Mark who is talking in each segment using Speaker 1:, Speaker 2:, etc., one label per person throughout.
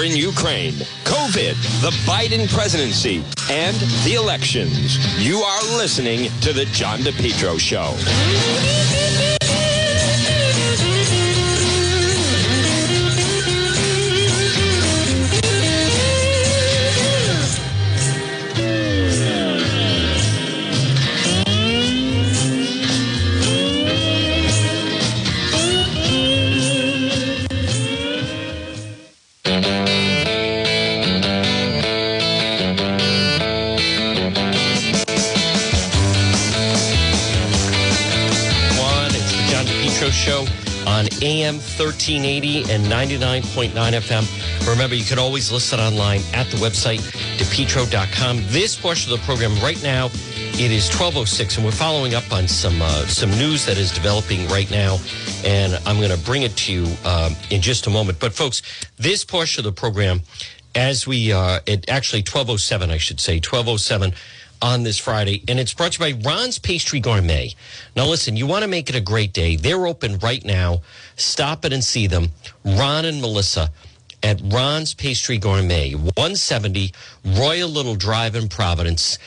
Speaker 1: war in Ukraine, COVID, the Biden presidency, and the elections. You are listening to The John DePetro Show.
Speaker 2: show AM 1380 and 99.9 FM. Remember, you can always listen online at the website, depetro.com. This portion of the program right now, it is 1206, and we're following up on some uh, some news that is developing right now, and I'm going to bring it to you um, in just a moment. But, folks, this portion of the program, as we, uh, it actually 1207, I should say, 1207 on this Friday, and it's brought to you by Ron's Pastry Gourmet. Now, listen, you want to make it a great day. They're open right now. Stop it and see them. Ron and Melissa at Ron's Pastry Gourmet, 170 Royal Little Drive in Providence.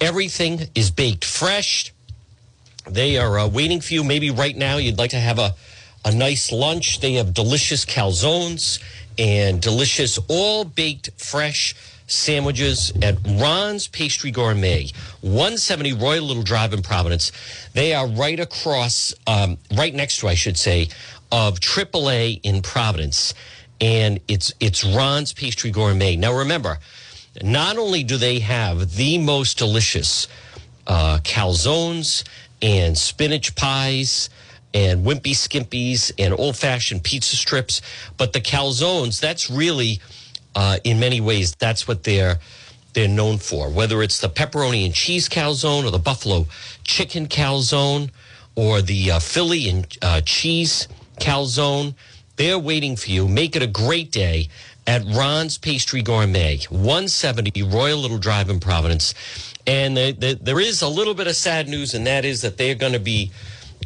Speaker 2: Everything is baked fresh. They are uh, waiting for you. Maybe right now you'd like to have a, a nice lunch. They have delicious calzones and delicious, all baked fresh sandwiches at Ron's Pastry Gourmet, 170 Royal Little Drive in Providence. They are right across, um, right next to, I should say, of AAA in Providence. And it's, it's Ron's Pastry Gourmet. Now, remember, not only do they have the most delicious uh, calzones and spinach pies and wimpy skimpies and old fashioned pizza strips, but the calzones, that's really uh, in many ways, that's what they're they're known for. Whether it's the pepperoni and cheese calzone or the buffalo chicken calzone or the uh, Philly and uh, cheese calzone, they're waiting for you. Make it a great day at Ron's Pastry Gourmet, 170 Royal Little Drive in Providence. And the, the, there is a little bit of sad news, and that is that they're going to be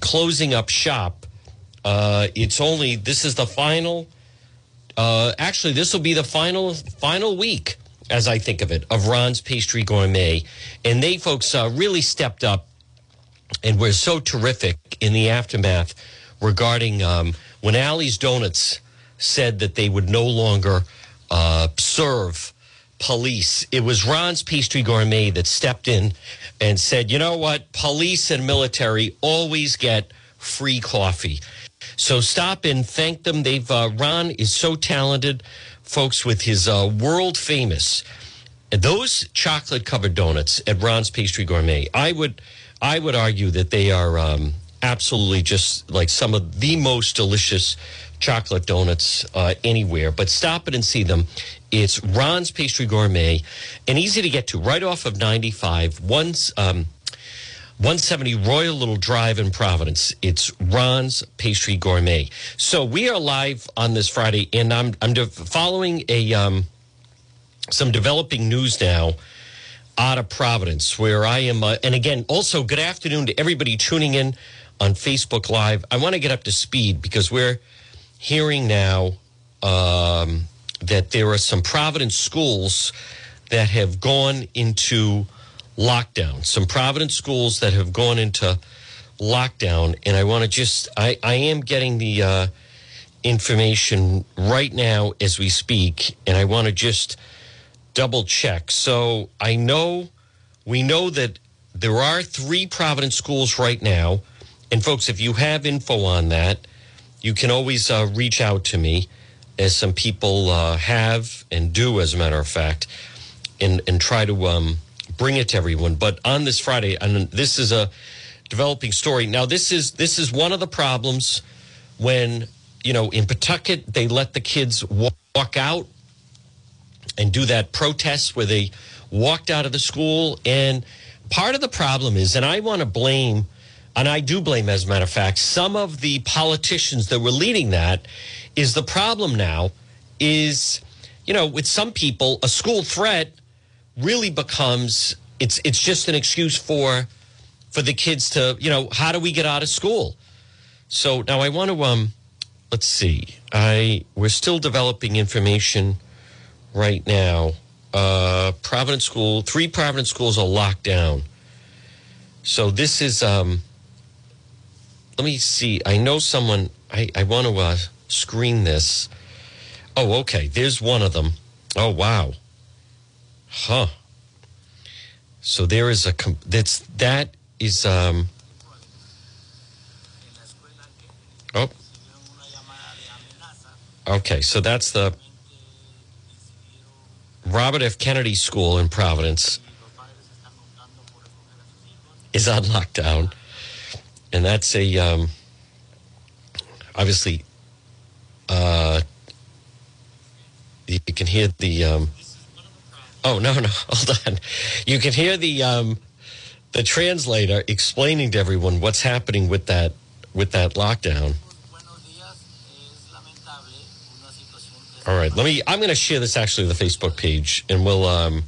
Speaker 2: closing up shop. Uh, it's only, this is the final uh, actually, this will be the final final week, as I think of it, of Ron's Pastry Gourmet, and they folks uh, really stepped up and were so terrific in the aftermath regarding um, when Allie's Donuts said that they would no longer uh, serve police. It was Ron's Pastry Gourmet that stepped in and said, you know what? Police and military always get free coffee. So stop and thank them. They've uh, Ron is so talented, folks, with his uh, world famous those chocolate covered donuts at Ron's Pastry Gourmet. I would I would argue that they are um, absolutely just like some of the most delicious chocolate donuts uh, anywhere. But stop it and see them. It's Ron's Pastry Gourmet and easy to get to right off of 95. Once. Um, 170 Royal Little Drive in Providence. It's Ron's Pastry Gourmet. So we are live on this Friday, and I'm I'm following a um, some developing news now out of Providence, where I am. Uh, and again, also good afternoon to everybody tuning in on Facebook Live. I want to get up to speed because we're hearing now um, that there are some Providence schools that have gone into lockdown. Some Providence schools that have gone into lockdown, and I want to just I I am getting the uh, information right now as we speak, and I want to just double check. So I know we know that there are three Providence schools right now, and folks, if you have info on that, you can always uh, reach out to me, as some people uh, have and do, as a matter of fact, and and try to um, bring it to everyone. But on this Friday, and this is a developing story. Now, this is this is one of the problems when you know in Pawtucket they let the kids walk out and do that protest where they walked out of the school. And part of the problem is, and I want to blame, and I do blame, as a matter of fact, some of the politicians that were leading that. Is the problem now? Is you know, with some people, a school threat really becomes it's it's just an excuse for for the kids to you know how do we get out of school so now i want to um let's see i we're still developing information right now. Uh, Providence School, three Providence schools are locked down. So this is, um, let me see. I know someone, I, I want to uh, screen this. Oh, okay. There's one of them. Oh, wow. Huh. So there is a, that's, that is, um, oh, okay. So that's the Robert F. Kennedy School in Providence is on lockdown. And that's a, um, obviously, uh, you can hear the, um, oh, no, no, hold on. You can hear the, um, the translator explaining to everyone what's happening with that, with that lockdown. All right, let me. I'm going to share this actually the Facebook page, and we'll. Um,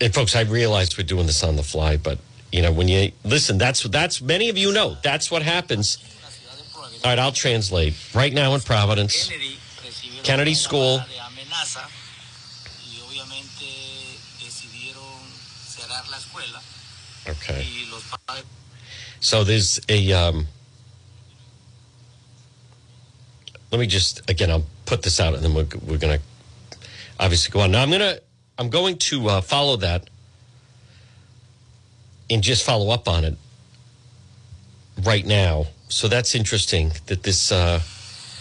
Speaker 2: and folks, I realized we're doing this on the fly, but you know when you listen, that's that's many of you know that's what happens. All right, I'll translate right now in Providence, Kennedy School. Okay. So there's a. Um, let me just again i'll put this out and then we're, we're going to obviously go on now i'm going to i'm going to uh, follow that and just follow up on it right now so that's interesting that this uh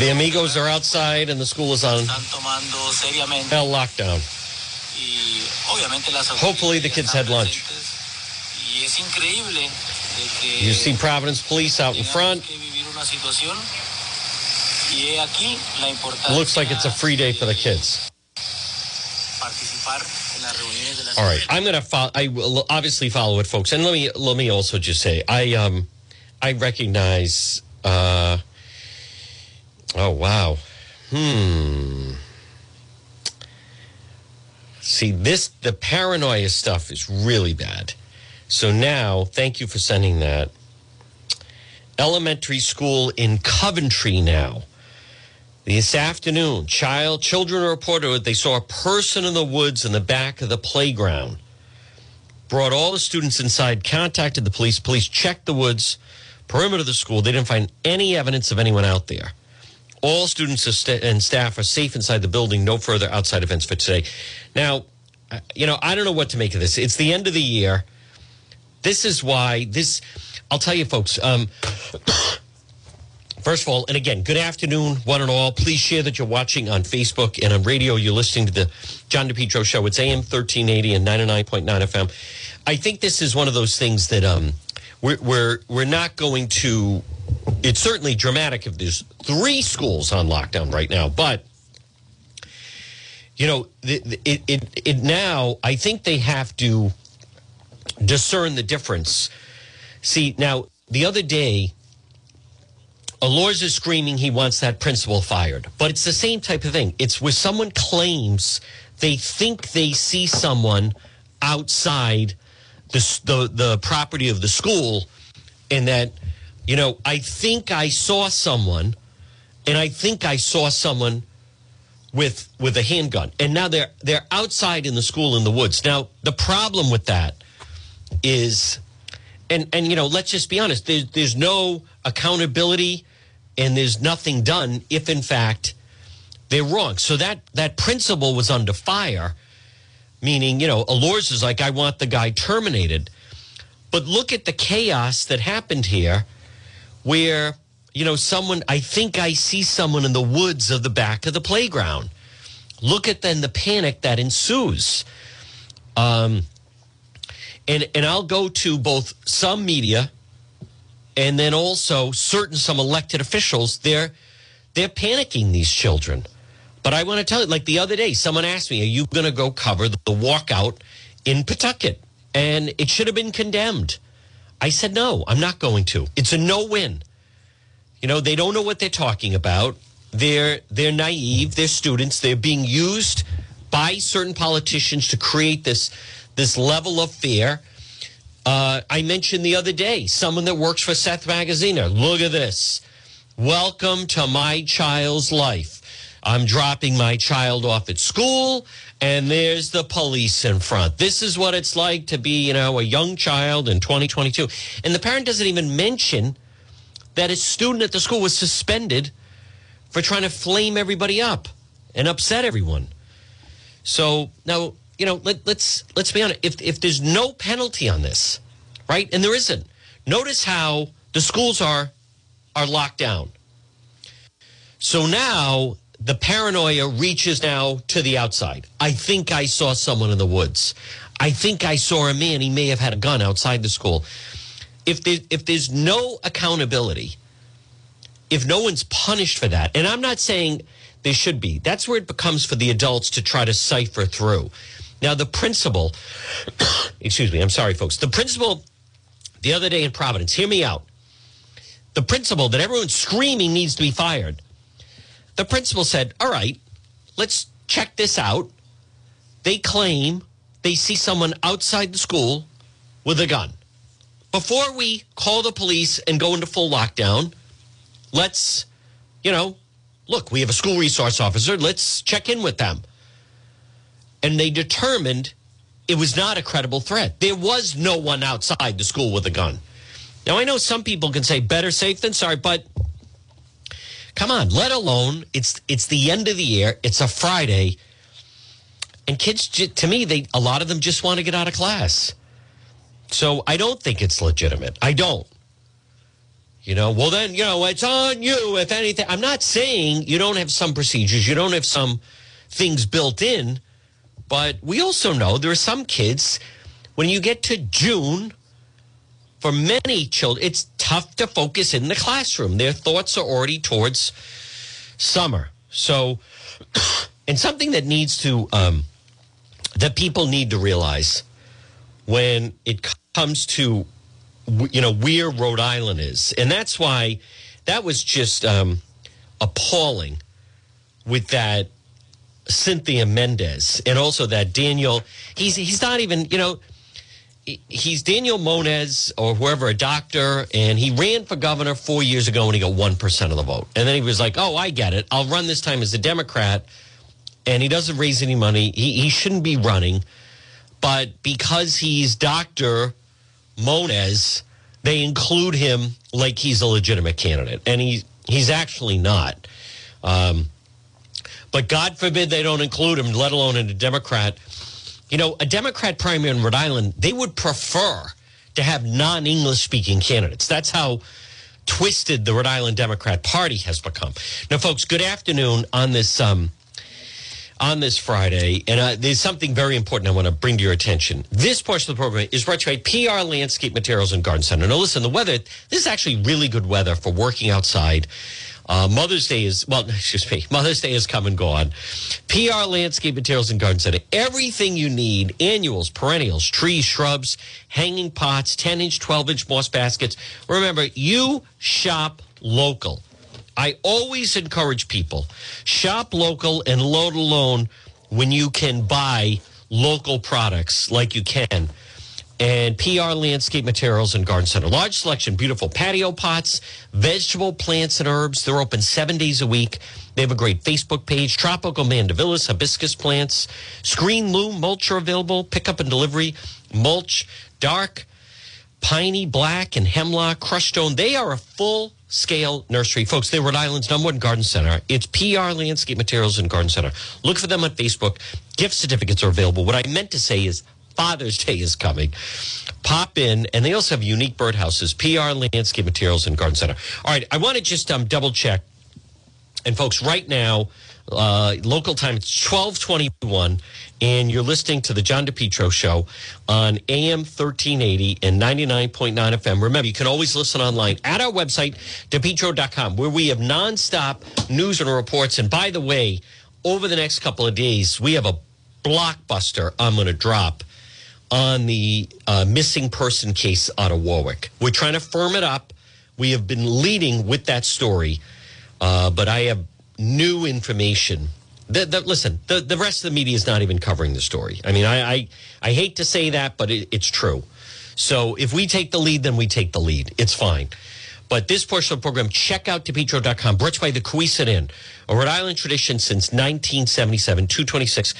Speaker 2: the amigos are outside and the school is on hell lockdown. Hopefully the kids had lunch. You see Providence police out in front. Looks like it's a free day for the kids. All right, I'm going to follow. I will obviously follow it, folks. And let me let me also just say, I um, I recognize. Uh, oh wow, hmm. See this, the paranoia stuff is really bad. So now, thank you for sending that. Elementary school in Coventry now this afternoon, child children reported they saw a person in the woods in the back of the playground. Brought all the students inside, contacted the police. Police checked the woods, perimeter of the school. They didn't find any evidence of anyone out there. All students and staff are safe inside the building. No further outside events for today. Now, uh, you know, I don't know what to make of this. It's the end of the year. This is why this. I'll tell you, folks. Um, First of all, and again, good afternoon, one and all. Please share that you're watching on Facebook and on radio. You're listening to the John DePetro show. It's AM 1380 and 99.9 FM. I think this is one of those things that um, we're, we're, we're not going to, it's certainly dramatic if there's three schools on lockdown right now, but you know, it, it, it, now, I think they have to discern the difference. See, now, the other day, Elorza is screaming he wants that principal fired. But it's the same type of thing. It's where someone claims they think they see someone outside the, the, the property of the school and that, you know, I think I saw someone and I think I saw someone with with a handgun. And now they're they're outside in the school in the woods. Now, the problem with that is and and you know, let's just be honest, there's there's no accountability and there's nothing done if in fact they're wrong. So that that principle was under fire, meaning, you know, Elorza is like, I want the guy terminated. But look at the chaos that happened here where, you know, someone I think I see someone in the woods of the back of the playground. Look at then the panic that ensues. Um and and I'll go to both some media and then also certain some elected officials they're they're panicking, these children. But I want to tell you, like the other day, someone asked me, Are you going to go cover the walkout in Pawtucket? And it should have been condemned. I said, No, I'm not going to. It's a no win. You know, they don't know what they're talking about. They're they're naive. They're students. They're being used by certain politicians to create this this level of fear. Uh, I mentioned the other day someone that works for Seth Magaziner. Look at this. Welcome to my child's life. I'm dropping my child off at school, and there's the police in front. This is what it's like to be, you know, a young child in 2022. And the parent doesn't even mention that a student at the school was suspended for trying to flame everybody up and upset everyone. So now, you know, let, let's let's be honest. If if there's no penalty on this, right, and there isn't, notice how the schools are are locked down. So now the paranoia reaches now to the outside. I think I saw someone in the woods. I think I saw a man. He may have had a gun outside the school. If there, if there's no accountability, if no one's punished for that, and I'm not saying there should be, that's where it becomes for the adults to try to cipher through. Now, the principal, excuse me, I'm sorry, folks. The principal the other day in Providence, hear me out. The principal that everyone's screaming needs to be fired the principal said, All right, let's check this out. They claim they see someone outside the school with a gun. Before we call the police and go into full lockdown, let's, you know, look, we have a school resource officer. Let's check in with them. And they determined it was not a credible threat. There was no one outside the school with a gun. Now, I know some people can say better safe than sorry, but Come on, let alone it's it's the end of the year. It's a Friday, and kids to me they a lot of them just want to get out of class. So I don't think it's legitimate. I don't. You know, well then you know it's on you if anything. I'm not saying you don't have some procedures, you don't have some things built in, but we also know there are some kids when you get to June for many children, it's tough to focus in the classroom. Their thoughts are already towards summer. So, and something that needs to, um, that people need to realize when it comes to, you know, where Rhode Island is. And that's why that was just um, appalling with that Cynthia Mendes and also that Daniel. He's he's not even you know he's Daniel Muñoz or whoever, a doctor, and he ran for governor four years ago and he got 1% of the vote. And then he was like, oh, I get it. I'll run this time as a Democrat. And he doesn't raise any money. He, he shouldn't be running. But because he's Dr. Muñoz, they include him like he's a legitimate candidate. And he, he's actually not. Um, but God forbid they don't include him, let alone in a Democrat you know, a Democrat primary in Rhode Island, they would prefer to have non English speaking candidates. That's how twisted the Rhode Island Democrat Party has become. Now, folks, good afternoon on this. Um, on this Friday, and uh, there's something very important I want to bring to your attention. This portion of the program is brought to you by PR Landscape Materials and Garden Center. Now, listen, the weather, this is actually really good weather for working outside. Uh, Mother's Day is, well, excuse me, Mother's Day is come and gone. PR Landscape Materials and Garden Center. Everything you need annuals, perennials, trees, shrubs, hanging pots, 10 inch, 12 inch moss baskets. Remember, you shop local. I always encourage people shop local and load alone when you can buy local products like you can and PR Landscape Materials and Garden Center. Large selection, beautiful patio pots, vegetable plants and herbs. They're open seven days a week. They have a great Facebook page, Tropical Mandevillas, hibiscus plants, screen loom, mulch are available, pickup and delivery, mulch, dark, piney, black, and hemlock, crushed stone. They are a full scale nursery. Folks, they're Rhode Island's number one garden center. It's PR Landscape Materials and Garden Center. Look for them on Facebook. Gift certificates are available. What I meant to say is Father's Day is coming. Pop in, and they also have unique birdhouses, PR Landscape Materials and Garden Center. All right, I want to just um, double check And folks, right now, uh, local time, it's 1221, and you're listening to the John DePetro show on AM 1380 and 99.9 FM. Remember, you can always listen online at our website, depetro.com, where we have nonstop news and reports. And by the way, over the next couple of days, we have a blockbuster I'm going to drop on the uh, missing person case out of Warwick. We're trying to firm it up. We have been leading with that story, uh, but I have new information. The, the, listen, the, the rest of the media is not even covering the story. I mean, I, I, I hate to say that, but it, it's true. So if we take the lead, then we take the lead. It's fine. But this portion of the program, check out DePetro.com, brought by the Cowesett Inn, a Rhode Island tradition since 1977, 226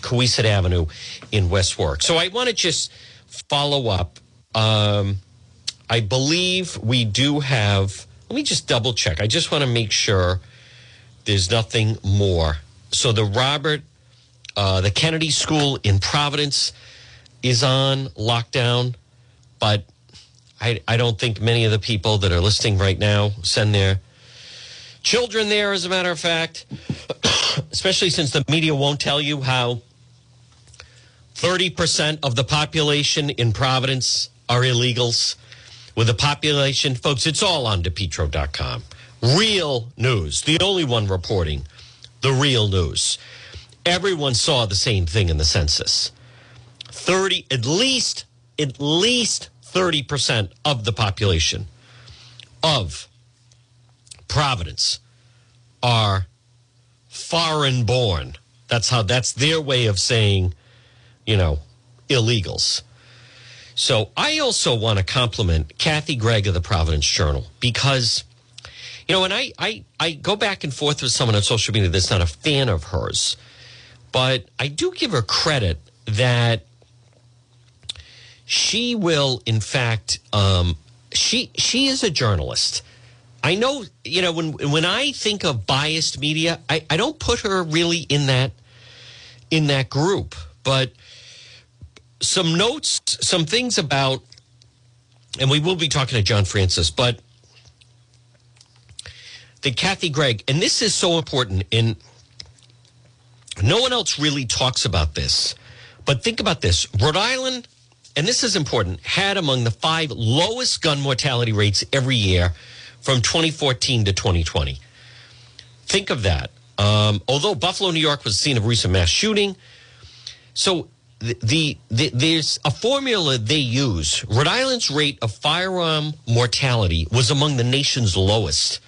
Speaker 2: Cowesett Avenue in West Warwick. So I want to just follow up. Um, I believe we do have, let me just double check. I just want to make sure there's nothing more. So the Robert, uh, the Kennedy School in Providence is on lockdown, but I, I don't think many of the people that are listening right now send their children there, as a matter of fact, especially since the media won't tell you how 30% of the population in Providence are illegals. With the population, folks, it's all on DePetro.com. Real news, the only one reporting the real news. Everyone saw the same thing in the census. 30, at least, at least 30% of the population of Providence are foreign born. That's how, that's their way of saying, you know, illegals. So I also want to compliment Kathy Gregg of the Providence Journal because, you know, and I, I, I go back and forth with someone on social media that's not a fan of hers, but I do give her credit that she will, in fact, um, she she is a journalist. I know, you know, when when I think of biased media, I, I don't put her really in that in that group. But some notes, some things about, and we will be talking to John Francis, but the Kathy Gregg, and this is so important, and no one else really talks about this. But think about this Rhode Island and this is important, had among the five lowest gun mortality rates every year from 2014 to 2020. Think of that. Um, although Buffalo, New York was the scene of recent mass shooting. So the, the, the, there's a formula they use. Rhode Island's rate of firearm mortality was among the nation's lowest.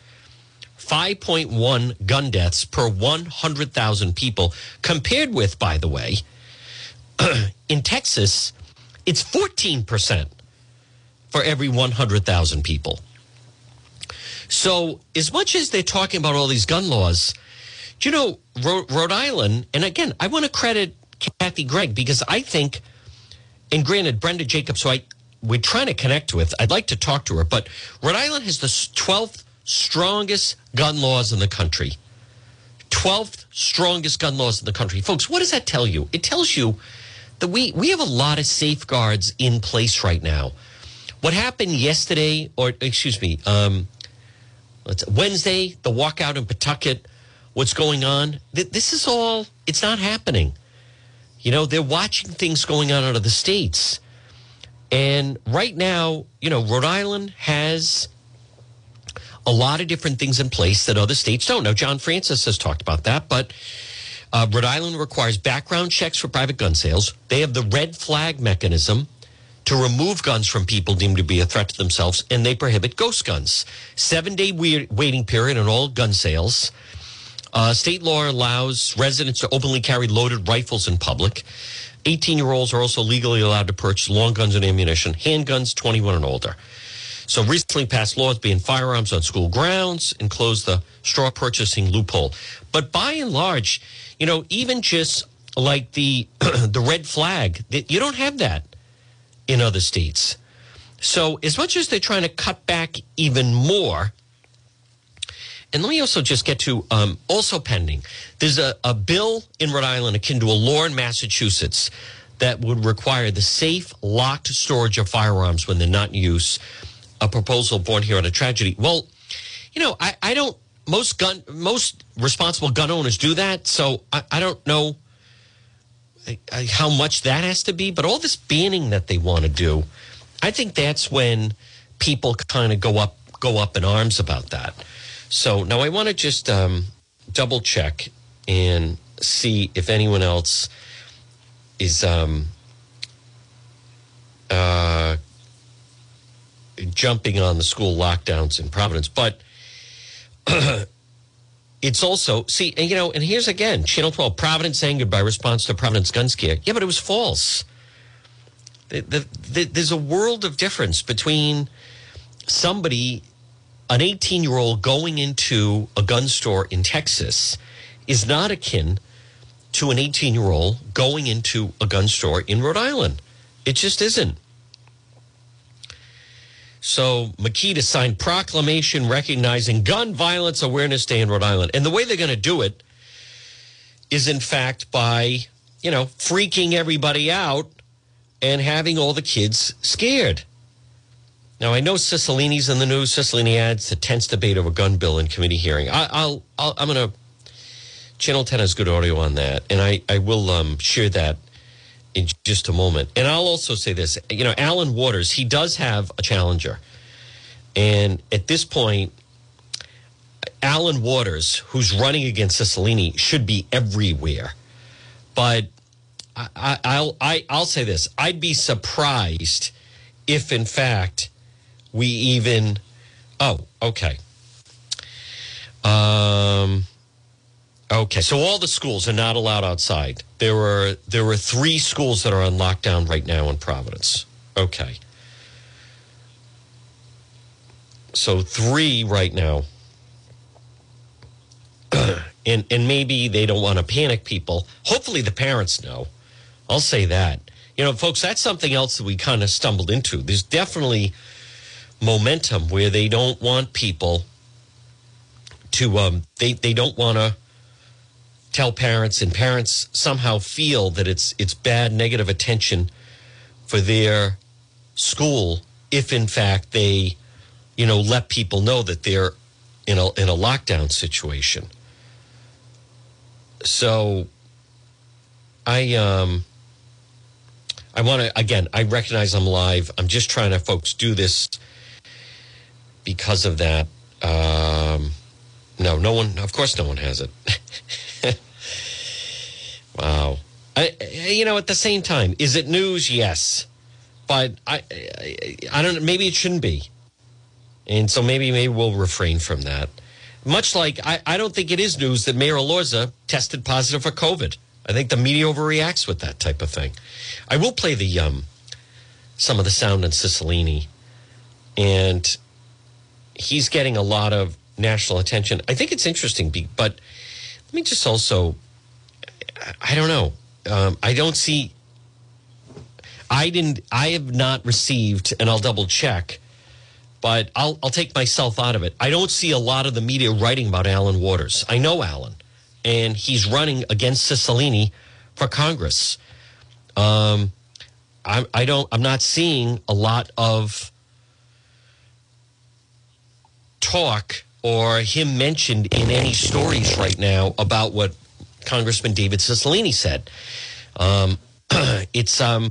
Speaker 2: 5.1 gun deaths per 100,000 people, compared with, by the way, in Texas, it's 14% for every 100,000 people. So, as much as they're talking about all these gun laws, you know, Rhode Island, and again, I want to credit Kathy Gregg because I think, and granted, Brenda Jacobs, who I, we're trying to connect with, I'd like to talk to her, but Rhode Island has the 12th strongest gun laws in the country. 12th strongest gun laws in the country. Folks, what does that tell you? It tells you that we, we have a lot of safeguards in place right now. What happened yesterday, or excuse me, um, Wednesday, the walkout in Pawtucket, what's going on? This is all, it's not happening. You know, they're watching things going on out of the states. And right now, you know, Rhode Island has a lot of different things in place that other states don't. Now, John Francis has talked about that, but uh, Rhode Island requires background checks for private gun sales. They have the red flag mechanism to remove guns from people deemed to be a threat to themselves, and they prohibit ghost guns. Seven day waiting period on all gun sales. Uh, state law allows residents to openly carry loaded rifles in public. 18 year olds are also legally allowed to purchase long guns and ammunition, handguns 21 and older. So recently passed laws being firearms on school grounds and closed the straw purchasing loophole. But by and large, you know, even just like the the red flag, that you don't have that in other states. So as much as they're trying to cut back even more, and let me also just get to um, also pending. There's a, a bill in Rhode Island akin to a law in Massachusetts that would require the safe, locked storage of firearms when they're not in use. A proposal born here on a tragedy. Well, you know, I, I don't most gun most responsible gun owners do that. So I, I don't know how much that has to be, but all this banning that they want to do, I think that's when people kind of go up go up in arms about that. So now I want to just um, double check and see if anyone else is um, uh, jumping on the school lockdowns in Providence, but it's also see, you know, and here's again, Channel 12, Providence saying goodbye response to Providence gun scare. Yeah, but it was false. The, the, the, there's a world of difference between somebody, an 18 year old going into a gun store in Texas, is not akin to an 18 year old going into a gun store in Rhode Island. It just isn't. So Makita signed proclamation recognizing Gun Violence Awareness Day in Rhode Island. And the way they're going to do it is, in fact, by, you know, freaking everybody out and having all the kids scared. Now, I know Cicilline's in the news. Cicilline adds the tense debate over gun bill in committee hearing. I, will i am going to, Channel 10 has good audio on that. And I, I will um, share that in just a moment. And I'll also say this you know, Alan Waters, he does have a challenger. And at this point, Alan Waters, who's running against Cicilline, should be everywhere. But I, I'll I, I'll say this: I'd be surprised if, in fact, we even. Oh, okay. Um, Okay, so all the schools are not allowed outside. There were there were three schools that are on lockdown right now in Providence. Okay. So three right now. and and maybe they don't want to panic people. Hopefully the parents know. I'll say that. You know, folks, that's something else that we kind of stumbled into. There's definitely momentum where they don't want people to um they they don't want to tell parents and parents somehow feel that it's it's bad negative attention for their school if in fact they you know let people know that they're in a in a lockdown situation. So i um i want to again i recognize i'm live. I'm just trying to folks do this because of that. Um no no one of course no one has it Wow. I, you know, at the same time, is it news? Yes, but I, I, I don't. Maybe it shouldn't be, and so maybe maybe we'll refrain from that. Much like I, I don't think it is news that Mayor Elorza tested positive for COVID. I think the media overreacts with that type of thing. I will play the um, some of the sound on Cicilline, and he's getting a lot of national attention. I think it's interesting, but let me just also I don't know. Um, I don't see. I didn't. I have not received, and I'll double check. But I'll I'll take myself out of it. I don't see a lot of the media writing about Alan Waters. I know Alan, and he's running against Cicilline for Congress. Um, I I don't. I'm not seeing a lot of talk or him mentioned in any stories right now about what Congressman David Cicilline said. Um, it's um,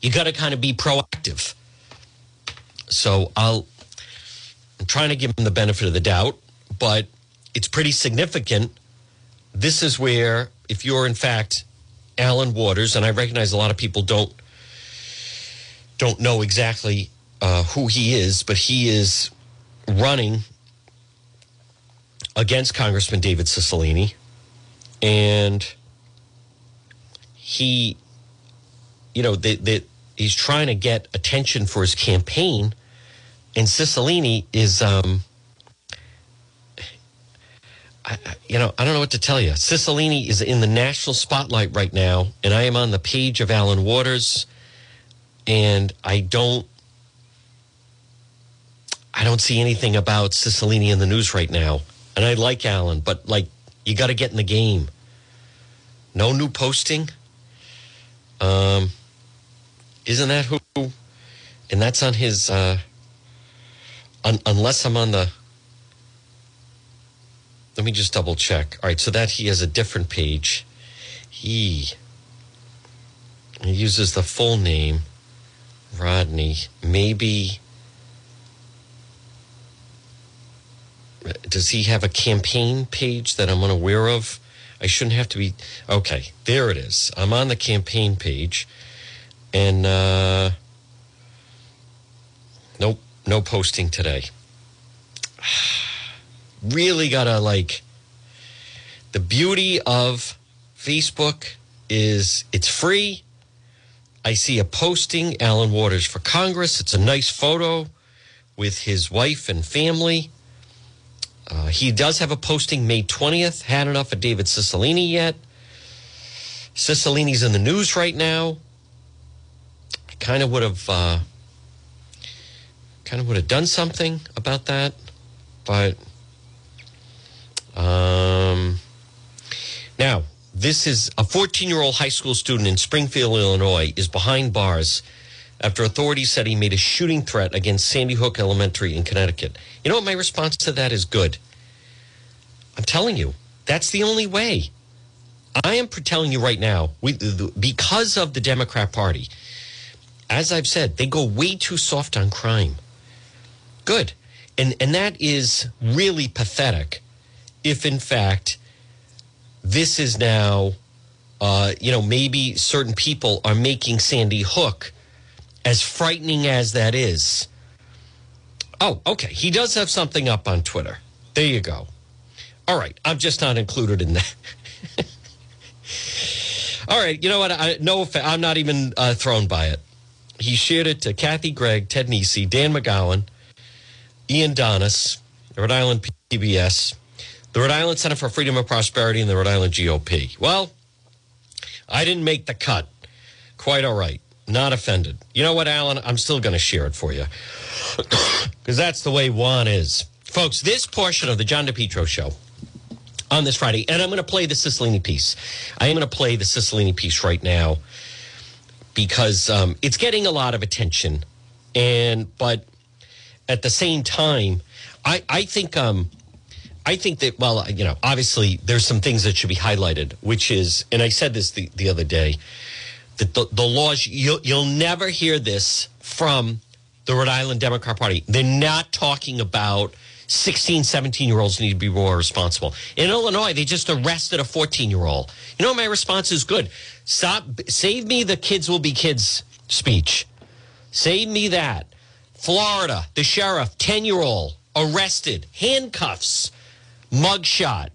Speaker 2: you got to kind of be proactive. So I'll I'm trying to give him the benefit of the doubt, but it's pretty significant. This is where, if you're in fact Alan Waters, and I recognize a lot of people don't don't know exactly uh, who he is, but he is running against Congressman David Cicilline and he, you know, that he's trying to get attention for his campaign, and Cicilline is, um, I, you know, I don't know what to tell you. Cicilline is in the national spotlight right now, and I am on the page of Alan Waters, and I don't. I don't see anything about Cicilline in the news right now. And I like Alan, but like you got to get in the game. No new posting. Um, isn't that who? And that's on his. Uh, un, unless I'm on the. let me just double check. All right, so that he has a different page. He, he uses the full name, Rodney. Maybe. Does he have a campaign page that I'm unaware of? I shouldn't have to be. Okay, there it is. I'm on the campaign page. And, uh, nope, no posting today. really gotta like the beauty of Facebook is it's free. I see a posting, Alan Waters for Congress. It's a nice photo with his wife and family. Uh, he does have a posting May 20th. Had enough of David Cicilline yet. Cicilline's in the news right now. I kind of would have, uh, kind of would have done something about that, but um, now, this is a 14 year old high school student in Springfield, Illinois, is behind bars after authorities said he made a shooting threat against Sandy Hook Elementary in Connecticut. You know what? My response to that is good. I'm telling you, that's the only way. I am telling you right now, we, because of the Democrat Party, as I've said, they go way too soft on crime. Good. And, and that is really pathetic if in fact this is now, uh, you know, maybe certain people are making Sandy Hook as frightening as that is. Oh, okay. He does have something up on Twitter. There you go. All right. I'm just not included in that. All right. You know what? I, no, I'm not even uh, thrown by it. He shared it to Kathy Gregg, Ted Nesi, Dan McGowan, Ian Donnis, Rhode Island PBS, the Rhode Island Center for Freedom and Prosperity, and the Rhode Island GOP. Well, I didn't make the cut. Quite all right. Not offended. You know what, Alan? I'm still going to share it for you because that's the way Juan is. Folks, this portion of the John DePetro show on this Friday, and I'm going to play the Cicilline piece. I am going to play the Cicilline piece right now because um, it's getting a lot of attention. And, but at the same time, I, I think um, I think that, well, you know, obviously there's some things that should be highlighted, which is, and I said this the, the other day, that the, the laws, you'll, you'll never hear this from the Rhode Island Democrat Party. They're not talking about 16, 17 year olds need to be more responsible. In Illinois, they just arrested a 14 year old. You know, my response is good. Stop, save me the kids will be kids speech. Save me that. Florida, the sheriff, 10 year old, arrested, handcuffs mugshot.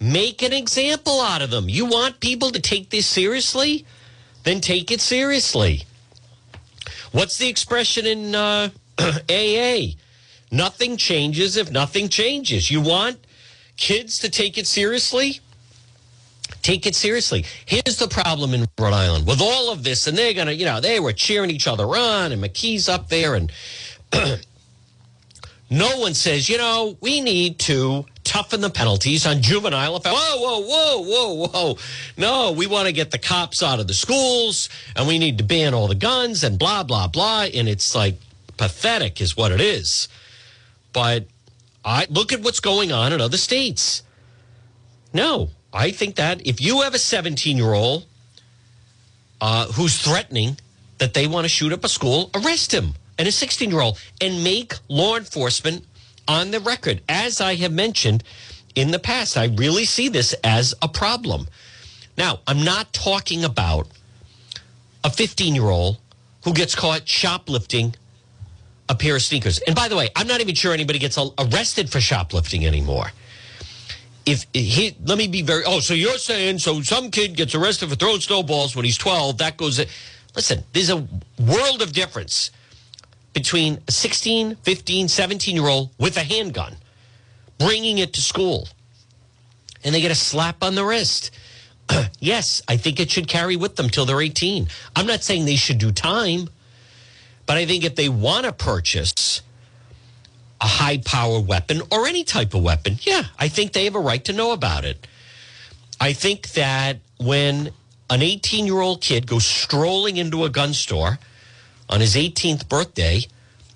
Speaker 2: Make an example out of them. You want people to take this seriously? Then take it seriously. What's the expression in uh, AA? Nothing changes if nothing changes. You want kids to take it seriously? Take it seriously. Here's the problem in Rhode Island with all of this, and they're going to, you know, they were cheering each other on, and McKee's up there, and no one says, you know, we need to toughen the penalties on juvenile offense. Whoa, whoa, whoa, whoa, whoa. No, we want to get the cops out of the schools and we need to ban all the guns and blah, blah, blah. And it's like pathetic, is what it is. But I look at what's going on in other states. No, I think that if you have a 17 year old uh, who's threatening that they want to shoot up a school, arrest him and a 16 year old and make law enforcement on the record. As I have mentioned in the past, I really see this as a problem. Now, I'm not talking about a 15 year old who gets caught shoplifting a pair of sneakers. And by the way, I'm not even sure anybody gets arrested for shoplifting anymore. If he, let me be very, oh, so you're saying, so some kid gets arrested for throwing snowballs when he's 12, that goes, listen, there's a world of difference between a 16, 15, 17 year old with a handgun, bringing it to school, and they get a slap on the wrist. yes, I think it should carry with them till they're 18. I'm not saying they should do time, but I think if they want to purchase a high power weapon or any type of weapon, yeah, I think they have a right to know about it. I think that when an 18 year old kid goes strolling into a gun store, on his 18th birthday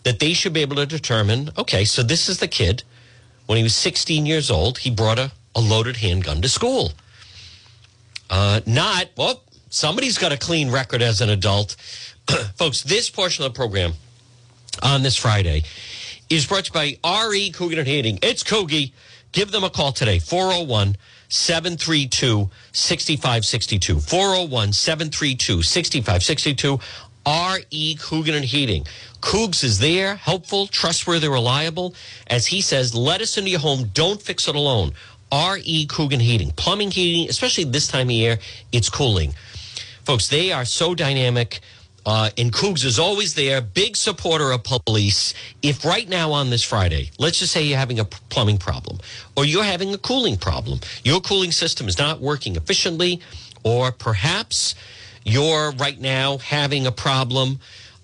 Speaker 2: that they should be able to determine okay, so this is the kid. When he was 16 years old, he brought a, a loaded handgun to school. Uh, not, well, somebody's got a clean record as an adult. Folks, this portion of the program on this Friday is brought to you by RE Coogan and Heating. It's Coogie. Give them a call today, 401 732 6562. 401 732 6562. RE Coogan and Heating. Coogs is there, helpful, trustworthy, reliable. As he says, let us into your home. Don't fix it alone. RE Coogan Heating. Plumbing, heating, especially this time of year, it's cooling. Folks, they are so dynamic. Uh, and Coogs is always there, big supporter of police. If right now on this Friday, let's just say you're having a plumbing problem or you're having a cooling problem, your cooling system is not working efficiently, or perhaps you're right now having a problem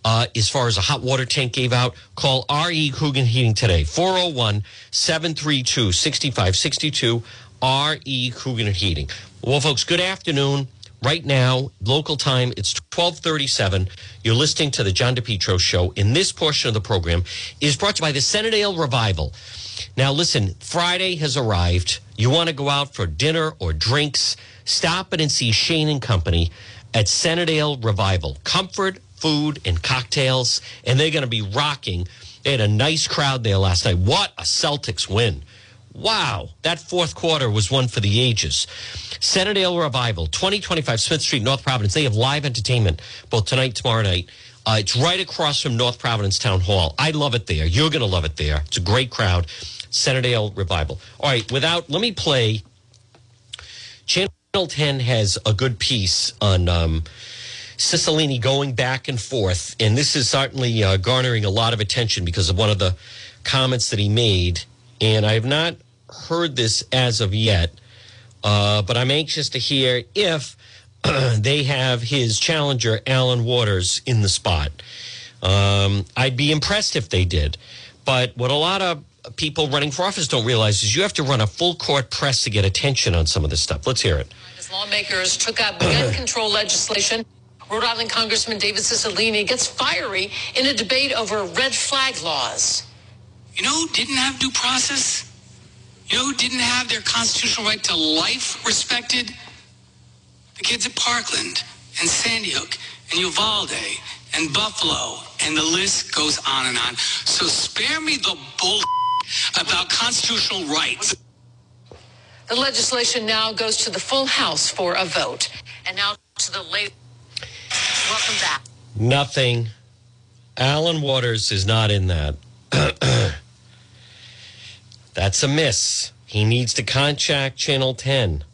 Speaker 2: uh, as far as a hot water tank gave out, call RE Coogan Heating today, 401 732 6562. RE Coogan Heating. Well, folks, good afternoon. Right now, local time, it's 1237. You're listening to the John DePetro show. In this portion of the program is brought to you by the Centerdale Revival. Now, listen, Friday has arrived. You want to go out for dinner or drinks, stop in and see Shane and Company at Centerdale Revival. Comfort, food, and cocktails, and they're going to be rocking. They had a nice crowd there last night. What a Celtics win! Wow, that fourth quarter was one for the ages. Centerdale Revival, 2025 Smith Street, North Providence. They have live entertainment both tonight, tomorrow night. Uh, it's right across from North Providence Town Hall. I love it there. You're going to love it there. It's a great crowd. Centerdale Revival. All right, without, let me play. Channel 10 has a good piece on um, Cicilline going back and forth. And this is certainly uh, garnering a lot of attention because of one of the comments that he made. And I have not heard this as of yet, uh, but I'm anxious to hear if they have his challenger, Alan Waters, in the spot. Um, I'd be impressed if they did. But what a lot of people running for office don't realize is you have to run a full court press to get attention on some of this stuff. Let's hear it.
Speaker 3: As lawmakers took up gun control legislation, Rhode Island Congressman David Cicilline gets fiery in a debate over red flag laws.
Speaker 4: You know who didn't have due process? You know who didn't have their constitutional right to life respected? The kids at Parkland and Sandy Hook and Uvalde and Buffalo and the list goes on and on. So spare me the bull about constitutional rights.
Speaker 3: The legislation now goes to the full House for a vote. And now to the late. Welcome back.
Speaker 2: Nothing. Alan Waters is not in that. That's a miss. He needs to contact Channel 10.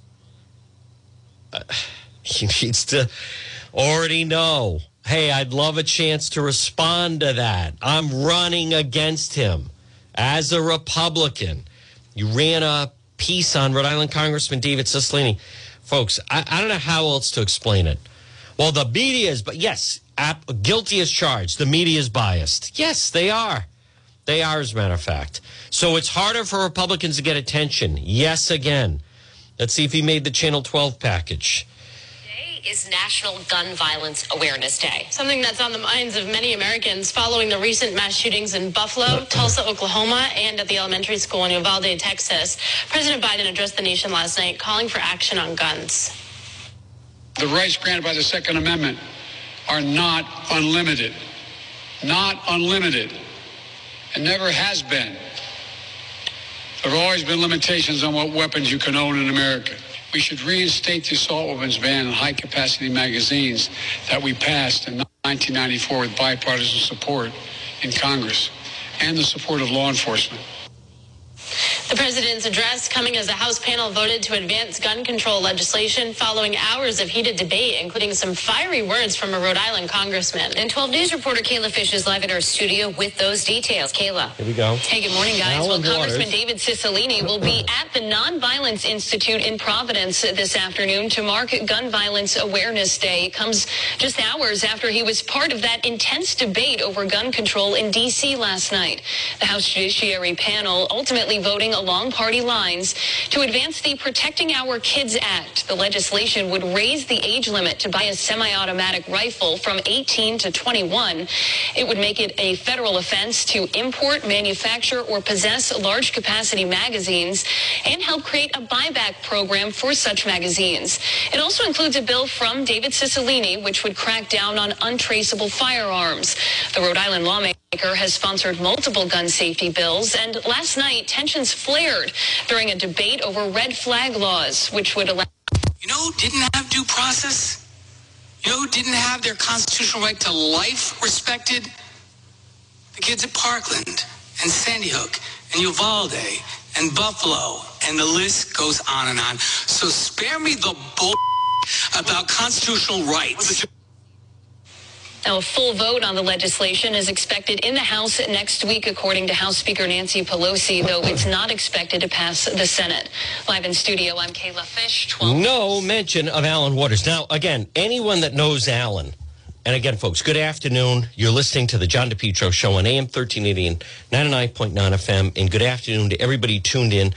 Speaker 2: Uh, he needs to already know hey, I'd love a chance to respond to that. I'm running against him as a Republican. You ran a piece on Rhode Island Congressman David Cicilline. Folks, I, I don't know how else to explain it. Well, the media is, but yes, guilty as charged. The media is biased. Yes, they are. They are, as a matter of fact. So it's harder for Republicans to get attention. Yes, again. Let's see if he made the Channel 12 package
Speaker 5: is National Gun Violence Awareness Day.
Speaker 3: Something that's on the minds of many Americans following the recent mass shootings in Buffalo, Tulsa, Oklahoma, and at the elementary school in Uvalde, Texas. President Biden addressed the nation last night calling for action on guns.
Speaker 6: The rights granted by the Second Amendment are not unlimited. Not unlimited. And never has been. There have always been limitations on what weapons you can own in America. We should reinstate the assault weapons ban on high capacity magazines that we passed in 1994 with bipartisan support in Congress and the support of law enforcement.
Speaker 3: The president's address coming as the House panel voted to advance gun control legislation following hours of heated debate, including some fiery words from a Rhode Island congressman.
Speaker 5: And 12 News reporter Kayla Fish is live at our studio with those details. Kayla.
Speaker 2: Here we go.
Speaker 3: Hey, good morning, guys. Well, Congressman David Cicilline will be at the Nonviolence Institute in Providence this afternoon to mark Gun Violence Awareness Day. It comes just hours after he was part of that intense debate over gun control in D.C. last night. The House Judiciary panel ultimately voting along party lines to advance the Protecting Our Kids Act. The legislation would raise the age limit to buy a semi-automatic rifle from 18 to 21. It would make it a federal offense to import, manufacture, or possess large capacity magazines and help create a buyback program for such magazines. It also includes a bill from David Cicilline, which would crack down on untraceable firearms. The Rhode Island lawmaker has sponsored multiple gun safety bills, and last night tensions flared during a debate over red flag laws, which would allow.
Speaker 4: You know, didn't have due process. You know, didn't have their constitutional right to life respected. The kids at Parkland and Sandy Hook and Uvalde and Buffalo and the list goes on and on. So spare me the bull about constitutional rights.
Speaker 3: Now, a full vote on the legislation is expected in the House next week, according to House Speaker Nancy Pelosi, though it's not expected to pass the Senate. Live in studio, I'm Kayla Fish. 12.
Speaker 2: No mention of Alan Waters. Now, again, anyone that knows Alan, and again, folks, good afternoon. You're listening to the John DePetro Show on AM 1380 and 99.9 FM. And good afternoon to everybody tuned in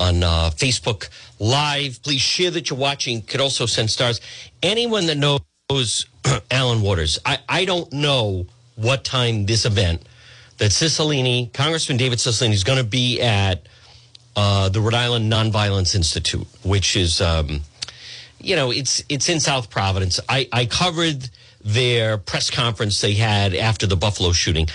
Speaker 2: on uh, Facebook Live. Please share that you're watching. Could also send stars. Anyone that knows Alan Waters, I, I don't know what time this event that Cicilline, Congressman David Cicilline, is going to be at uh, the Rhode Island Nonviolence Institute, which is, um, you know, it's it's in South Providence. I, I covered their press conference they had after the Buffalo shooting.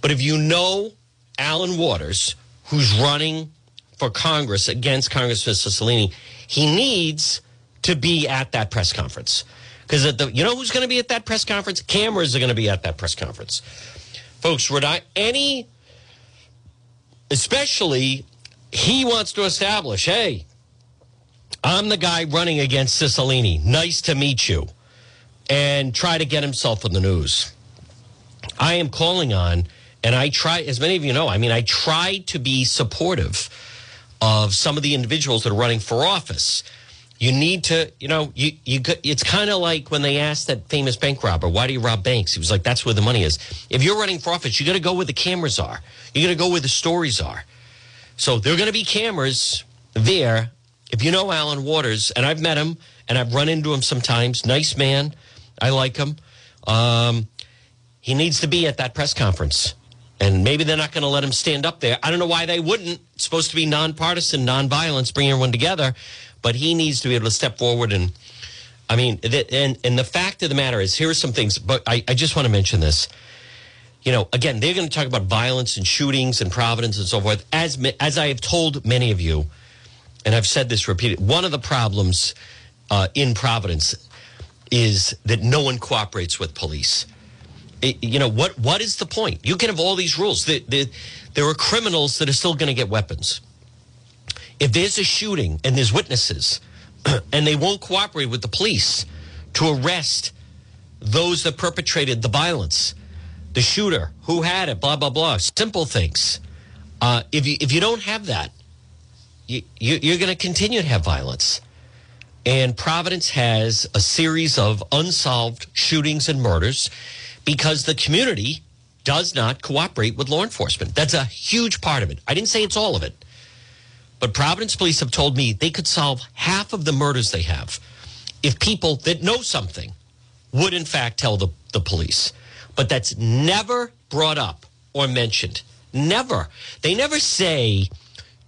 Speaker 2: But if you know Alan Waters, who's running for Congress against Congressman Cicilline, he needs to be at that press conference. Because you know who's going to be at that press conference? Cameras are going to be at that press conference. Folks, Rhode Island, any, especially, he wants to establish, hey, I'm the guy running against Cicilline. Nice to meet you and try to get himself in the news. I am calling on, and I try, as many of you know, I mean, I try to be supportive of some of the individuals that are running for office. You need to, you know, you, you it's kind of like when they asked that famous bank robber, why do you rob banks? He was like, that's where the money is. If you're running for office, you got to go where the cameras are. You got to go where the stories are. So there are going to be cameras there. If you know Alan Waters, and I've met him and I've run into him sometimes, nice man I like him. Um, he needs to be at that press conference. And maybe they're not going to let him stand up there. I don't know why they wouldn't. It's supposed to be nonpartisan, nonviolence, bring everyone together. But he needs to be able to step forward and, I mean, and and the fact of the matter is, here are some things. But I, I just want to mention this. You know, again, they're going to talk about violence and shootings and Providence and so forth. As as I have told many of you, and I've said this repeatedly, one of the problems uh, in Providence is that no one cooperates with police. It, you know what? What is the point? You can have all these rules. The, the, there are criminals that are still going to get weapons. If there's a shooting and there's witnesses, and they won't cooperate with the police to arrest those that perpetrated the violence, the shooter, who had it, blah blah blah. Simple things. Uh, if you if you don't have that, you, you you're going to continue to have violence. And Providence has a series of unsolved shootings and murders because the community does not cooperate with law enforcement. That's a huge part of it. I didn't say it's all of it. But Providence police have told me they could solve half of the murders they have if people that know something would, in fact, tell the, the police. But that's never brought up or mentioned. Never. They never say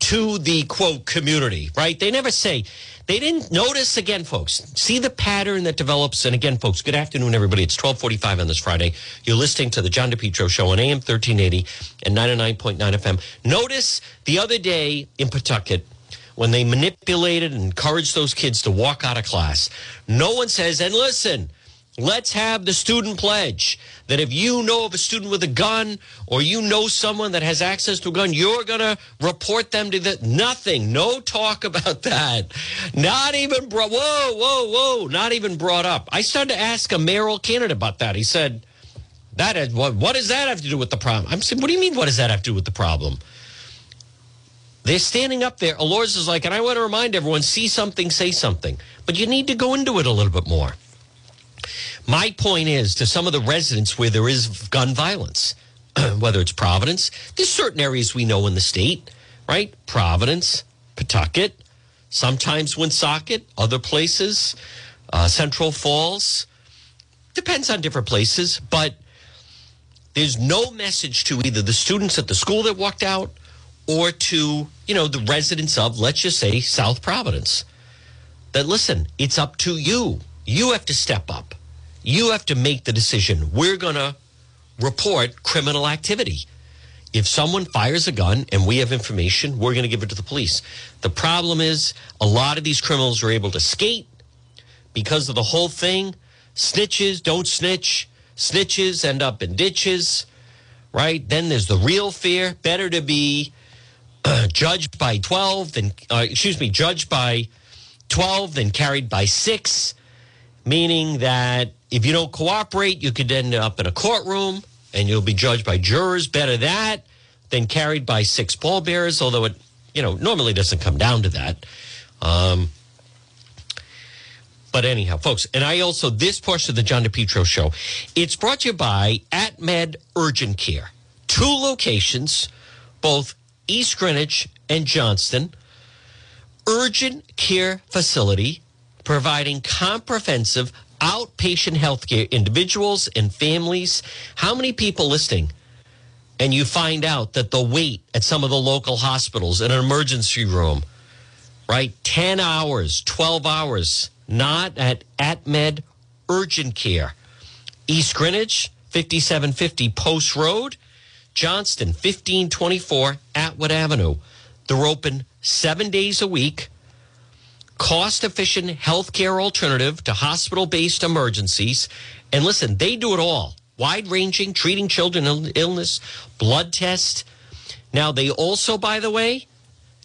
Speaker 2: to the quote community, right? They never say, they didn't notice again, folks. See the pattern that develops. And again, folks, good afternoon, everybody. It's 1245 on this Friday. You're listening to the John DePetro show on AM 1380 and 99.9 FM. Notice the other day in Pawtucket, when they manipulated and encouraged those kids to walk out of class, no one says, and listen, Let's have the student pledge that if you know of a student with a gun or you know someone that has access to a gun, you're going to report them to the nothing. No talk about that. Not even brought. Whoa, whoa, whoa. Not even brought up. I started to ask a mayoral candidate about that. He said, "That is what? What does that have to do with the problem?" I'm saying, "What do you mean? What does that have to do with the problem?" They're standing up there. Elorza is like, and I want to remind everyone: see something, say something. But you need to go into it a little bit more. My point is to some of the residents where there is gun violence, whether it's Providence, there's certain areas we know in the state, right? Providence, Pawtucket, sometimes Woonsocket, other places, uh, Central Falls. Depends on different places, but there's no message to either the students at the school that walked out or to, you know, the residents of, let's just say, South Providence. That listen, it's up to you. You have to step up. You have to make the decision. We're going to report criminal activity. If someone fires a gun and we have information, we're going to give it to the police. The problem is a lot of these criminals are able to skate because of the whole thing. Snitches don't snitch. Snitches end up in ditches, right? Then there's the real fear. Better to be uh, judged by 12 than, uh, excuse me, judged by 12 than carried by six, meaning that if you don't cooperate, you could end up in a courtroom and you'll be judged by jurors. Better that than carried by six pallbearers, although it, you know, normally doesn't come down to that. Um, but anyhow, folks, and I also, this portion of the John DePetro show, it's brought to you by AtMed Urgent Care. Two locations, both East Greenwich and Johnston. Urgent care facility providing comprehensive outpatient healthcare, individuals and families. How many people listening? And you find out that the wait at some of the local hospitals in an emergency room, right? 10 hours, 12 hours not at AtMed Urgent Care. East Greenwich, 5750 Post Road. Johnston, 1524 Atwood Avenue. They're open seven days a week. Cost efficient healthcare alternative to hospital based emergencies. And listen, they do it all wide ranging, treating children illness, blood test. Now, they also, by the way,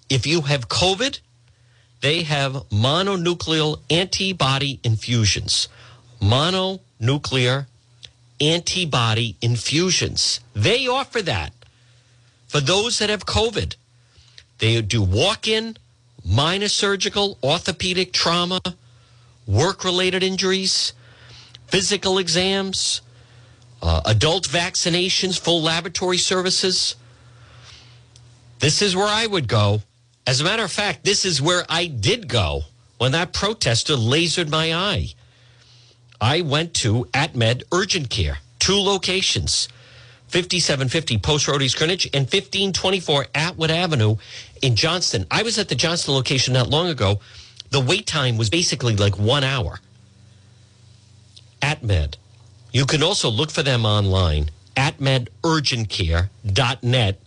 Speaker 2: if you have COVID, they have mononuclear antibody infusions. Mononuclear antibody infusions. They offer that for those that have COVID. They do walk in, minor surgical, orthopedic trauma, work related injuries, physical exams, uh, adult vaccinations, full laboratory services. This is where I would go. As a matter of fact, this is where I did go when that protester lasered my eye. I went to AtMed Urgent Care, two locations. 5750 Post Road East Greenwich and 1524 Atwood Avenue in Johnston. I was at the Johnston location not long ago. The wait time was basically like one hour. AtMed. You can also look for them online, atmedurgentcare.net,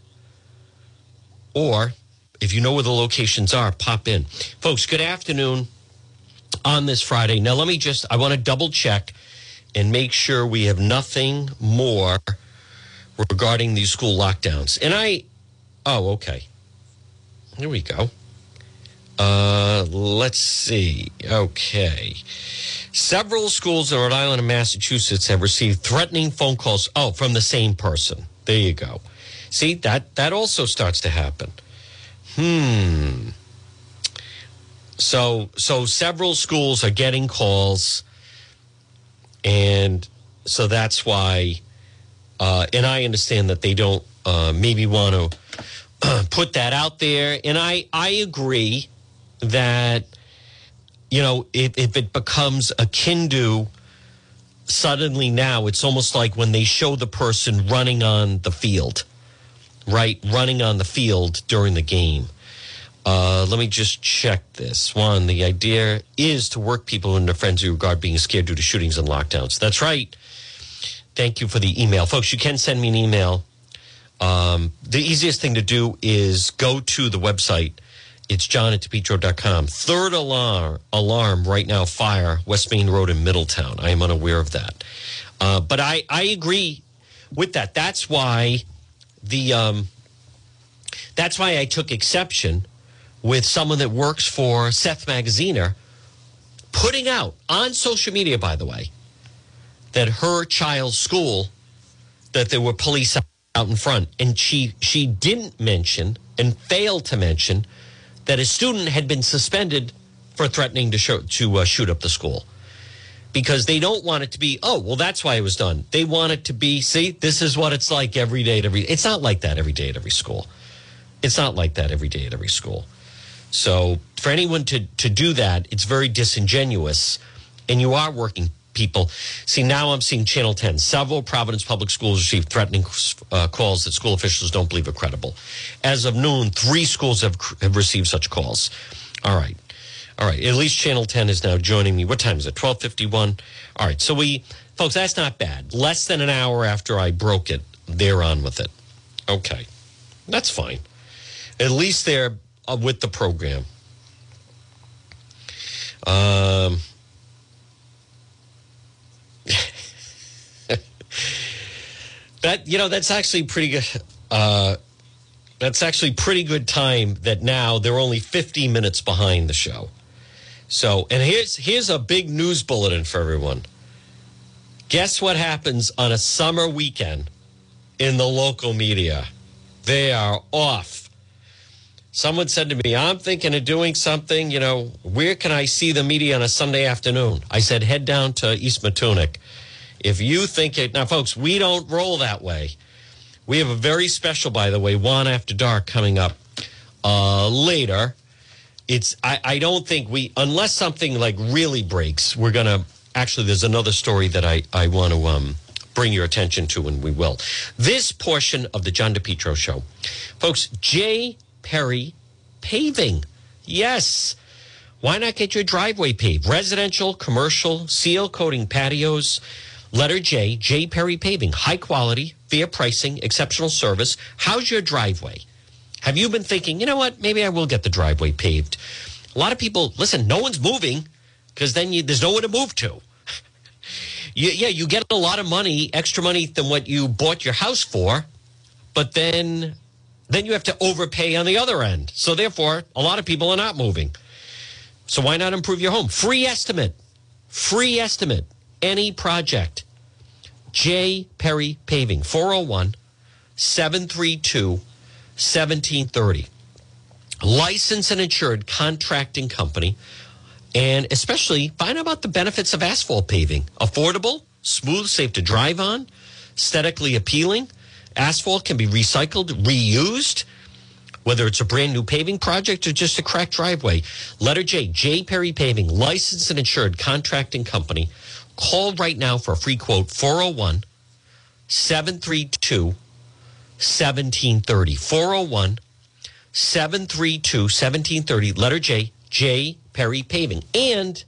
Speaker 2: or if you know where the locations are, pop in. Folks, good afternoon on this Friday. Now, let me just, I want to double check and make sure we have nothing more regarding these school lockdowns. And I, oh, okay. Here we go. Uh, let's see. Okay. Several schools in Rhode Island and Massachusetts have received threatening phone calls. Oh, from the same person. There you go. See, that, that also starts to happen. Hmm. So so several schools are getting calls, and so that's why. Uh, and I understand that they don't uh, maybe want to put that out there, and I I agree that you know if, if it becomes akin to suddenly now it's almost like when they show the person running on the field right, running on the field during the game. Uh, let me just check this. One, the idea is to work people into frenzy regard being scared due to shootings and lockdowns. That's right. Thank you for the email. Folks, you can send me an email. Um, the easiest thing to do is go to the website. It's john at depetro.com. Third alarm, alarm right now, fire, West Main Road in Middletown. I am unaware of that. Uh, but I, I agree with that. That's why the um, that's why I took exception with someone that works for Seth Magaziner putting out on social media, by the way, that her child's school that there were police out in front, and she she didn't mention and failed to mention that a student had been suspended for threatening to show, to uh, shoot up the school because they don't want it to be, oh, well, that's why it was done. They want it to be, see, this is what it's like every day at every. It's not like that every day at every school. It's not like that every day at every school. So for anyone to, to do that, it's very disingenuous. And you are working people. See, now I'm seeing Channel 10. Several Providence public schools received threatening uh, calls that school officials don't believe are credible. As of noon, three schools have, have received such calls. All right. All right. At least Channel 10 is now joining me. What time is it? 1251. All right. So we, folks, that's not bad. Less than an hour after I broke it, they're on with it. Okay. That's fine. At least they're uh, with the program. Um, that you know that's actually pretty good. Uh, that's actually pretty good time. That now they're only 50 minutes behind the show. So, and here's here's a big news bulletin for everyone. Guess what happens on a summer weekend in the local media? They are off. Someone said to me, I'm thinking of doing something, you know, where can I see the media on a Sunday afternoon? I said, head down to East Matunuck. If you think it, now, folks, we don't roll that way. We have a very special, by the way, One After Dark coming up uh, later. It's, I, I don't think we, unless something like really breaks, we're to, actually, there's another story that I, I want to um, bring your attention to, and we will. This portion of the John DePetro show, folks, Jay Perry Paving. Yes. Why not get your driveway paved? Residential, commercial, seal coating patios. Letter J, J Perry Paving. High quality, fair pricing, exceptional service. How's your driveway? Have you been thinking, you know what, maybe I will get the driveway paved? A lot of people, listen, no one's moving because then you, there's nowhere to move to. you, yeah, you get a lot of money, extra money than what you bought your house for, but then then you have to overpay on the other end. So therefore, a lot of people are not moving. So why not improve your home? Free estimate. Free estimate. Any project. J. Perry Paving, 401 732 1730. Licensed and insured contracting company. And especially find out about the benefits of asphalt paving. Affordable, smooth, safe to drive on, aesthetically appealing Asphalt can be recycled, reused, whether it's a brand new paving project or just a cracked driveway. Letter J, J. Perry Paving, licensed and insured contracting company. Call right now for a free quote 401 732 1730. 401 732 1730. Letter J, J. Perry Paving. And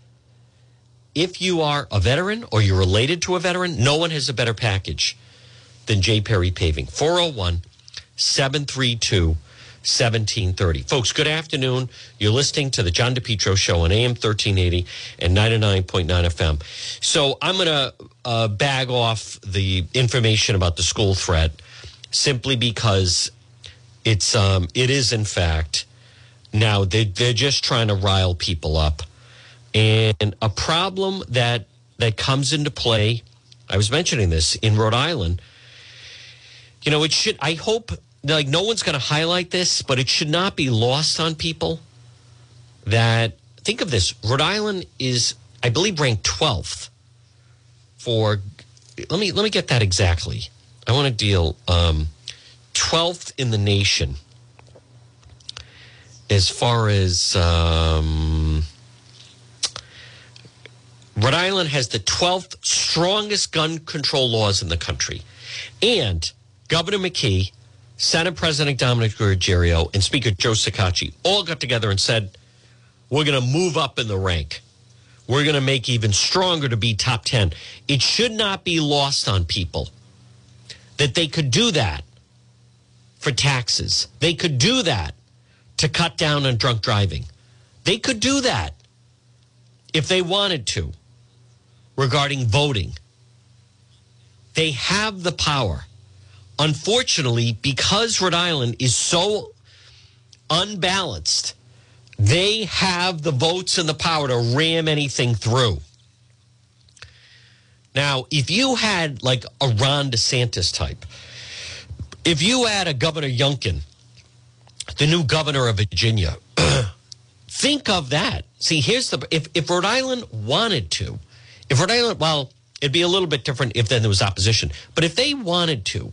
Speaker 2: if you are a veteran or you're related to a veteran, no one has a better package than J. Perry Paving. 401 732 1730. Folks, good afternoon. You're listening to the John DePetro Show on AM 1380 and 99.9 FM. So I'm going to uh, bag off the information about the school threat simply because it's um, it is in fact now they they're just trying to rile people up, and a problem that that comes into play. I was mentioning this in Rhode Island you know, it should, I hope, like, no one's going to highlight this, but it should not be lost on people that think of this Rhode Island is, I believe, ranked 12th for, let me, let me get that exactly. I want to deal, um, 12th in the nation as far as, um, Rhode Island has the 12th strongest gun control laws in the country. And Governor McKee, Senate President Dominic Ruggerio, and Speaker Joe Shekarchi all got together and said, we're going to move up in the rank. We're going to make even stronger to be top 10. It should not be lost on people that they could do that for taxes. They could do that to cut down on drunk driving. They could do that if they wanted to regarding voting. They have the power unfortunately, because Rhode Island is so unbalanced, they have the votes and the power to ram anything through. Now, if you had like a Ron DeSantis type, if you had a Governor Youngkin, the new governor of Virginia, think of that. See, here's the if, if Rhode Island wanted to, if Rhode Island, well, it'd be a little bit different if then there was opposition, but if they wanted to,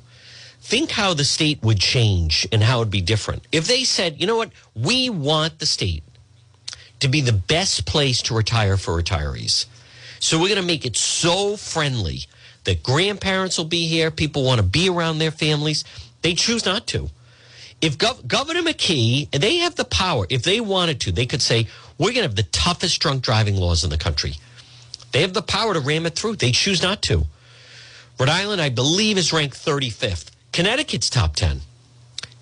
Speaker 2: think how the state would change and how it'd be different. If they said, you know what, we want the state to be the best place to retire for retirees. So we're going to make it so friendly that grandparents will be here, people want to be around their families. They choose not to. If Gov- Governor McKee, they have the power, if they wanted to, they could say, we're going to have the toughest drunk driving laws in the country. They have the power to ram it through. They choose not to. Rhode Island, I believe, is ranked 35th. Connecticut's top 10.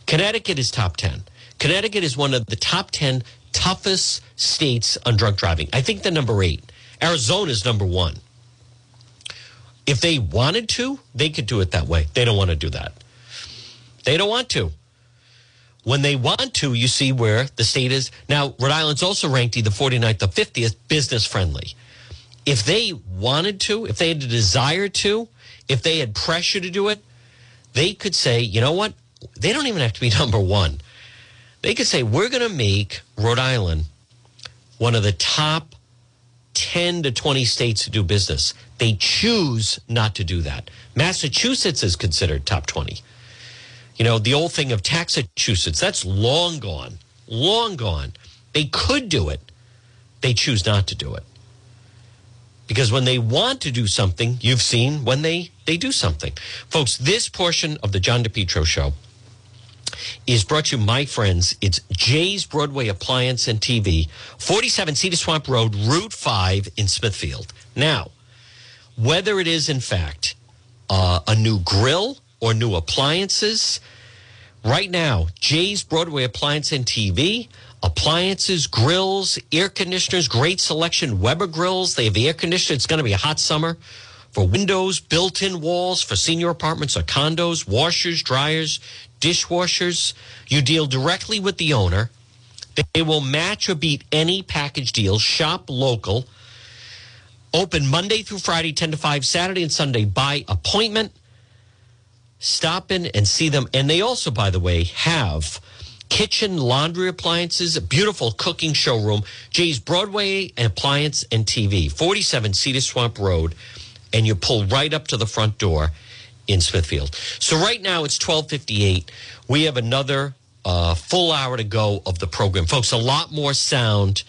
Speaker 2: Connecticut is top 10. Connecticut is one of the top 10 toughest states on drunk driving. I think the number eight. Arizona is number one. If they wanted to, they could do it that way. They don't want to do that. They don't want to. When they want to, you see where the state is. Now, Rhode Island's also ranked either 49th or 50th business friendly. If they wanted to, if they had a desire to, if they had pressure to do it, they could say, you know what? They don't even have to be number one. They could say, we're going to make Rhode Island one of the top 10 to 20 states to do business. They choose not to do that. Massachusetts is considered top 20. You know, the old thing of Taxachusetts, that's long gone, long gone. They could do it. They choose not to do it. Because when they want to do something, you've seen when they, they do something. Folks, this portion of the John DePetro show is brought to you, my friends. It's Jay's Broadway Appliance and TV, 47 Cedar Swamp Road, Route 5 in Smithfield. Now, whether it is in fact uh, a new grill or new appliances, right now, Jay's Broadway Appliance and TV, appliances, grills, air conditioners, great selection, Weber grills. They have the air conditioner. It's going to be a hot summer for windows, built in walls for senior apartments or condos, washers, dryers, dishwashers. You deal directly with the owner. They will match or beat any package deal. Shop local. Open Monday through Friday, 10 to 5, Saturday and Sunday by appointment. Stop in and see them. And they also, by the way, have kitchen laundry appliances, a beautiful cooking showroom, Jay's Broadway Appliance and TV, 47 Cedar Swamp Road. And you pull right up to the front door in Smithfield. So right now it's 1258. We have another uh, full hour to go of the program. Folks, a lot more sound.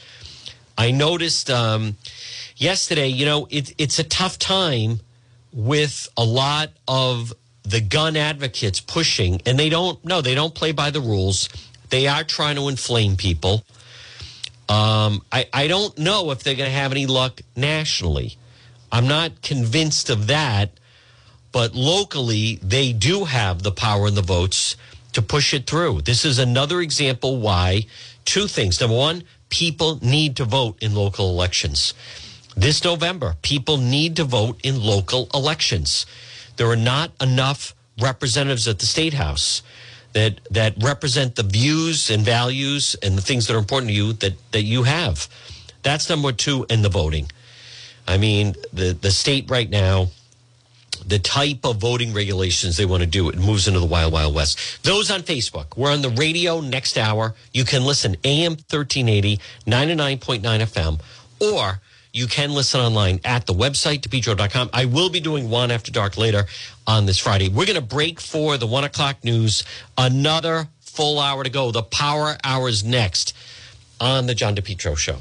Speaker 2: I noticed um, yesterday, you know, it, it's a tough time with a lot of the gun advocates pushing, and they don't, no, they don't play by the rules. They are trying to inflame people. Um, I, I don't know if they're going to have any luck nationally. I'm not convinced of that but locally, they do have the power and the votes to push it through. This is another example why two things. Number one, people need to vote in local elections. This November, people need to vote in local elections. There are not enough representatives at the state house that that represent the views and values and the things that are important to you that that you have. That's number two in the voting. I mean, the the state right now the type of voting regulations they want to do. It moves into the wild, wild west. Those on Facebook. We're on the radio next hour. You can listen AM 1380, 99.9 FM, or you can listen online at the website, depetro.com. I will be doing one after dark later on this Friday. We're going to break for the one o'clock news. Another full hour to go. The power hours next on the John DePetro show.